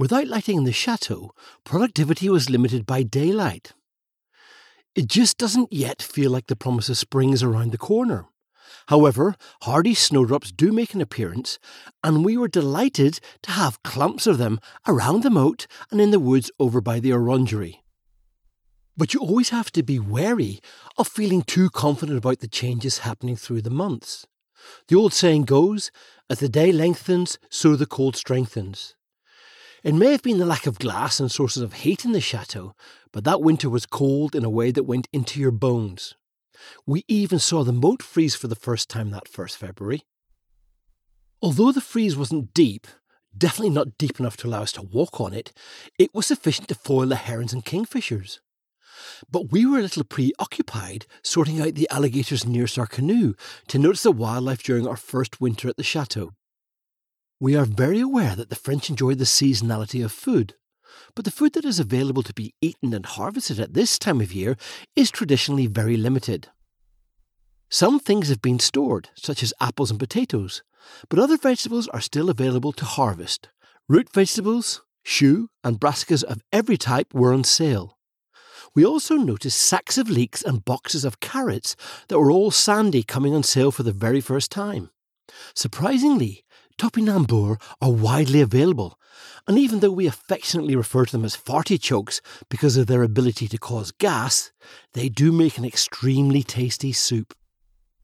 Without lighting in the chateau, productivity was limited by daylight. It just doesn't yet feel like the promise of spring is around the corner. However, hardy snowdrops do make an appearance, and we were delighted to have clumps of them around the moat and in the woods over by the orangery. But you always have to be wary of feeling too confident about the changes happening through the months. The old saying goes, as the day lengthens, so the cold strengthens. It may have been the lack of glass and sources of heat in the chateau, but that winter was cold in a way that went into your bones. We even saw the moat freeze for the first time that first February. Although the freeze wasn't deep, definitely not deep enough to allow us to walk on it, it was sufficient to foil the herons and kingfishers. But we were a little preoccupied sorting out the alligators nearest our canoe to notice the wildlife during our first winter at the chateau. We are very aware that the French enjoy the seasonality of food, but the food that is available to be eaten and harvested at this time of year is traditionally very limited. Some things have been stored, such as apples and potatoes, but other vegetables are still available to harvest. Root vegetables, choux, and brassicas of every type were on sale. We also noticed sacks of leeks and boxes of carrots that were all sandy coming on sale for the very first time. Surprisingly, topinambour are widely available, and even though we affectionately refer to them as fartichokes because of their ability to cause gas, they do make an extremely tasty soup.